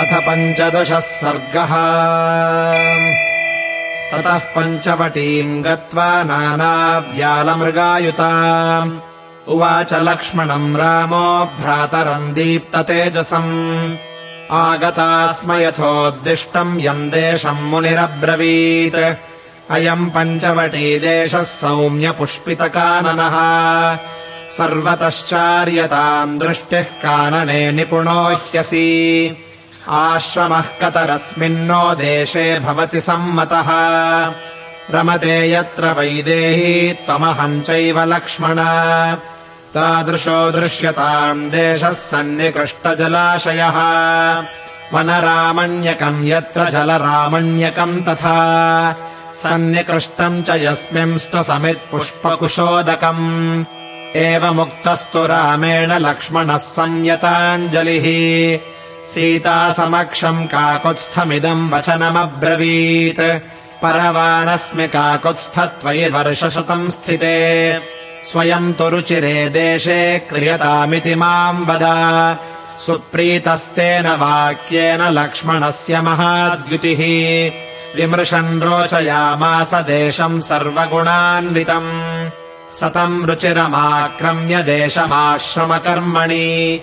अथ पञ्चदशः सर्गः। ततः पञ्चवटीम् गत्वा नानाव्यालमृगायुता उवाच लक्ष्मणम् रामो भ्रातरम् दीप्ततेजसम्। आगता स्म यथोद्दिष्टम् यम् देशम् मुनिरब्रवीत्। अयम् पञ्चवटी देशः सौम्यपुष्पितकाननः। सर्वतश्चार्यताम् दृष्टिः कानने निपुणो ह्यसि आश्रमः कतरस्मिन्नो देशे भवति सम्मतः। रमते यत्र वैदेही त्वमहम् चैव लक्ष्मण। तादृशो दृश्यताम् देशः सन्निकृष्टजलाशयः। वनरामण्यकम् यत्र जलरामण्यकम् तथा। सन्निकृष्टम् च यस्मिंस्तु समित्पुष्पकुशोदकम् एवमुक्तस्तु रामेण लक्ष्मणः संयताञ्जलिः सीतासमक्षम् काकुत्स्थमिदम् वचनमब्रवीत्। परवानस्मि काकुत्स्थ त्वयि वर्षशतम् स्थिते। स्वयम् तु रुचिरे देशे क्रियतामिति माम् वद। सुप्रीतस्तेन वाक्येन लक्ष्मणस्य महाद्युतिः। विमृशन् रोचयामास देशम् सर्वगुणान्वितम्। सतम् रुचिरमाक्रम्य देशमाश्रमकर्मणि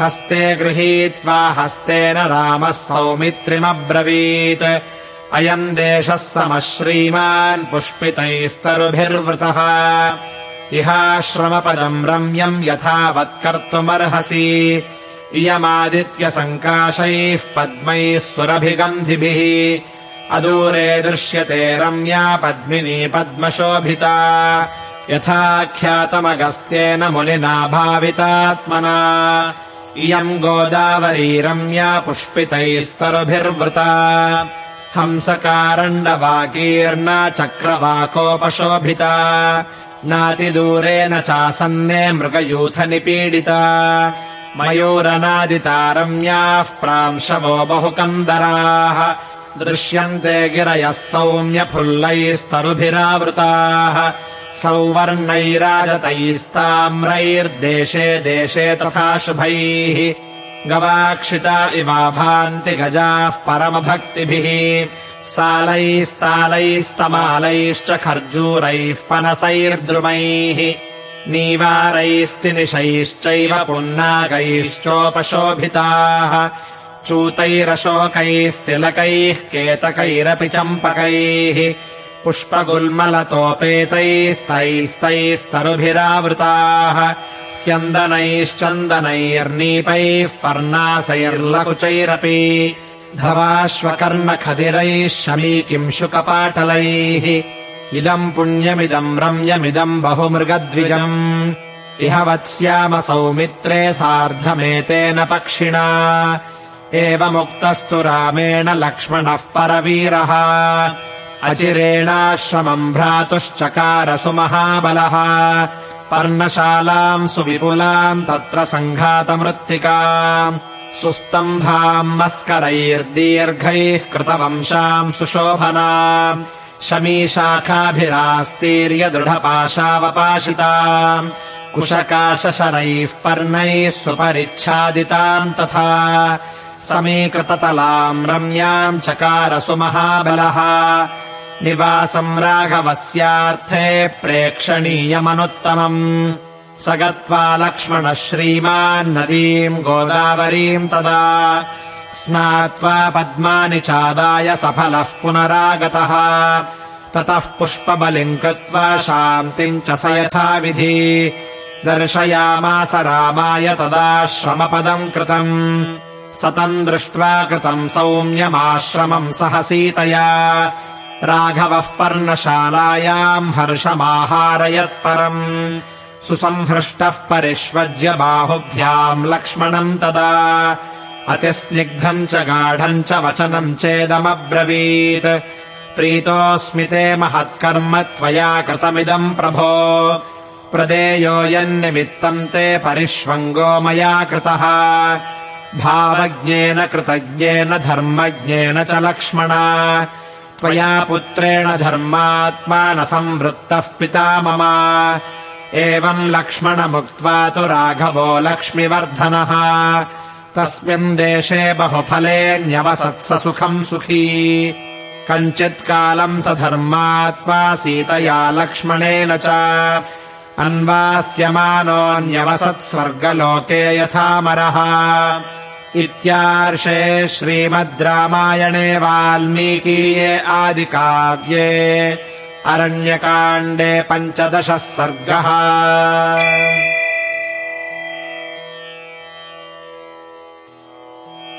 हस्ते गृहीत्वा हस्तेन रामः सौमित्रिमब्रवीत्। अयम् देशः समः श्रीमान् पुष्पितैस्तरुभिर्वृतः। इहाश्रमपदम् रम्यम् यथावत्कर्तुमर्हसि। इयमादित्यसङ्काशैः पद्मैः सुरभिगन्धिभिः। अदूरे दृश्यते रम्या पद्मिनी पद्मशोभिता। यथाख्यातमगस्त्येन मुनिना भावितात्मना इयम् गोदावरी रम्या पुष्पितैस्तरुभिर्वृता। हंसकारण्डवाकीर्णा चक्रवाकोपशोभिता। नातिदूरेण चासन्ने मृगयूथनिपीडिता। मयूरनादिता रम्याः प्रांशवो बहुकन्दराः। दृश्यन्ते गिरयः सौम्यफुल्लैस्तरुभिरावृताः सौवर्णैराजतैस्ताम्रैर्देशे देशे तथा शुभैः। गवाक्षिता इवाभान्ति गजाः परमभक्तिभिः। सालैस्तालैस्तमालैश्च खर्जूरैः पनसैर्द्रुमैः। नीवारैस्तिनिशैश्चैव पुन्नागैश्चोपशोभिताः। चूतैरशोकैस्तिलकैः केतकैरपि चम्पकैः पुष्पगुल्मलतोपेतैस्तैस्तैस्तरुभिरावृताः। स्यन्दनैश्चन्दनैर्नीपैः पर्णासैर्लकुचैरपि। धवाश्वकर्णखदिरैः शमीकिंशुकपाटलैः इदम् पुण्यमिदम् रम्यमिदम् बहुमृगद्विजम्। इह वत्स्याम सौमित्रे सार्धमेतेन पक्षिणा। एवमुक्तस्तु रामेण लक्ष्मणः परवीरः अचिरेणाश्रमम् भ्रातुश्चकार सुमहाबलः पर्णशालाम् सुविपुलाम् तत्र सङ्घातमृत्तिका सुस्तम्भाम् मस्करैर्दीर्घैः कृतवंशाम् सुशोभना शमीशाखाभिरास्तीर्यदृढपाशावपाशिता कुशकाशशरैः पर्णैः सुपरिच्छादिताम् तथा। समीकृततलाम् रम्याम् चकार सुमहाबलः निवासम् राघवस्यार्थे प्रेक्षणीयमनुत्तमम्। स गत्वा लक्ष्मणः श्रीमान्नदीम् गोदावरीम् तदा स्नात्वा पद्मानि चादाय सफलः पुनरागतः। ततः पुष्पबलिम् कृत्वा शान्तिम् च स यथाविधि। दर्शयामास रामाय तदा श्रमपदम् कृतम्। सतम् दृष्ट्वा कृतम् सौम्यमाश्रमम् सह सीतया राघवः पर्णशालायाम् हर्षमाहारयत्परम् सुसंहृष्टः परिष्वज्य बाहुभ्याम् लक्ष्मणम् तदा। अतिस्निग्धम् च गाढम् च वचनम् चेदमब्रवीत्। प्रीतोऽस्मि ते महत्कर्म त्वया कृतमिदम् प्रभो। प्रदेयो यन्निमित्तम् ते परिष्वङ्गो मया कृतः। भावज्ञेन कृतज्ञेन धर्मज्ञेन च लक्ष्मण त्वया पुत्रेण धर्मात्मा न संवृत्तः पिता मम। एवम् लक्ष्मणमुक्त्वा तु राघवो लक्ष्मिवर्धनः। तस्मिन् देशे बहुफलेऽन्यवसत्स सुखम् सुखी। कञ्चित्कालम् स धर्मात्मा सीतया लक्ष्मणेन च। अन्वास्यमानोऽन्यवसत्स्वर्गलोके यथामरः इत्यार्षे श्रीमद् रामायणे वाल्मीकीये आदिकाव्ये अरण्यकाण्डे पञ्चदशः सर्गः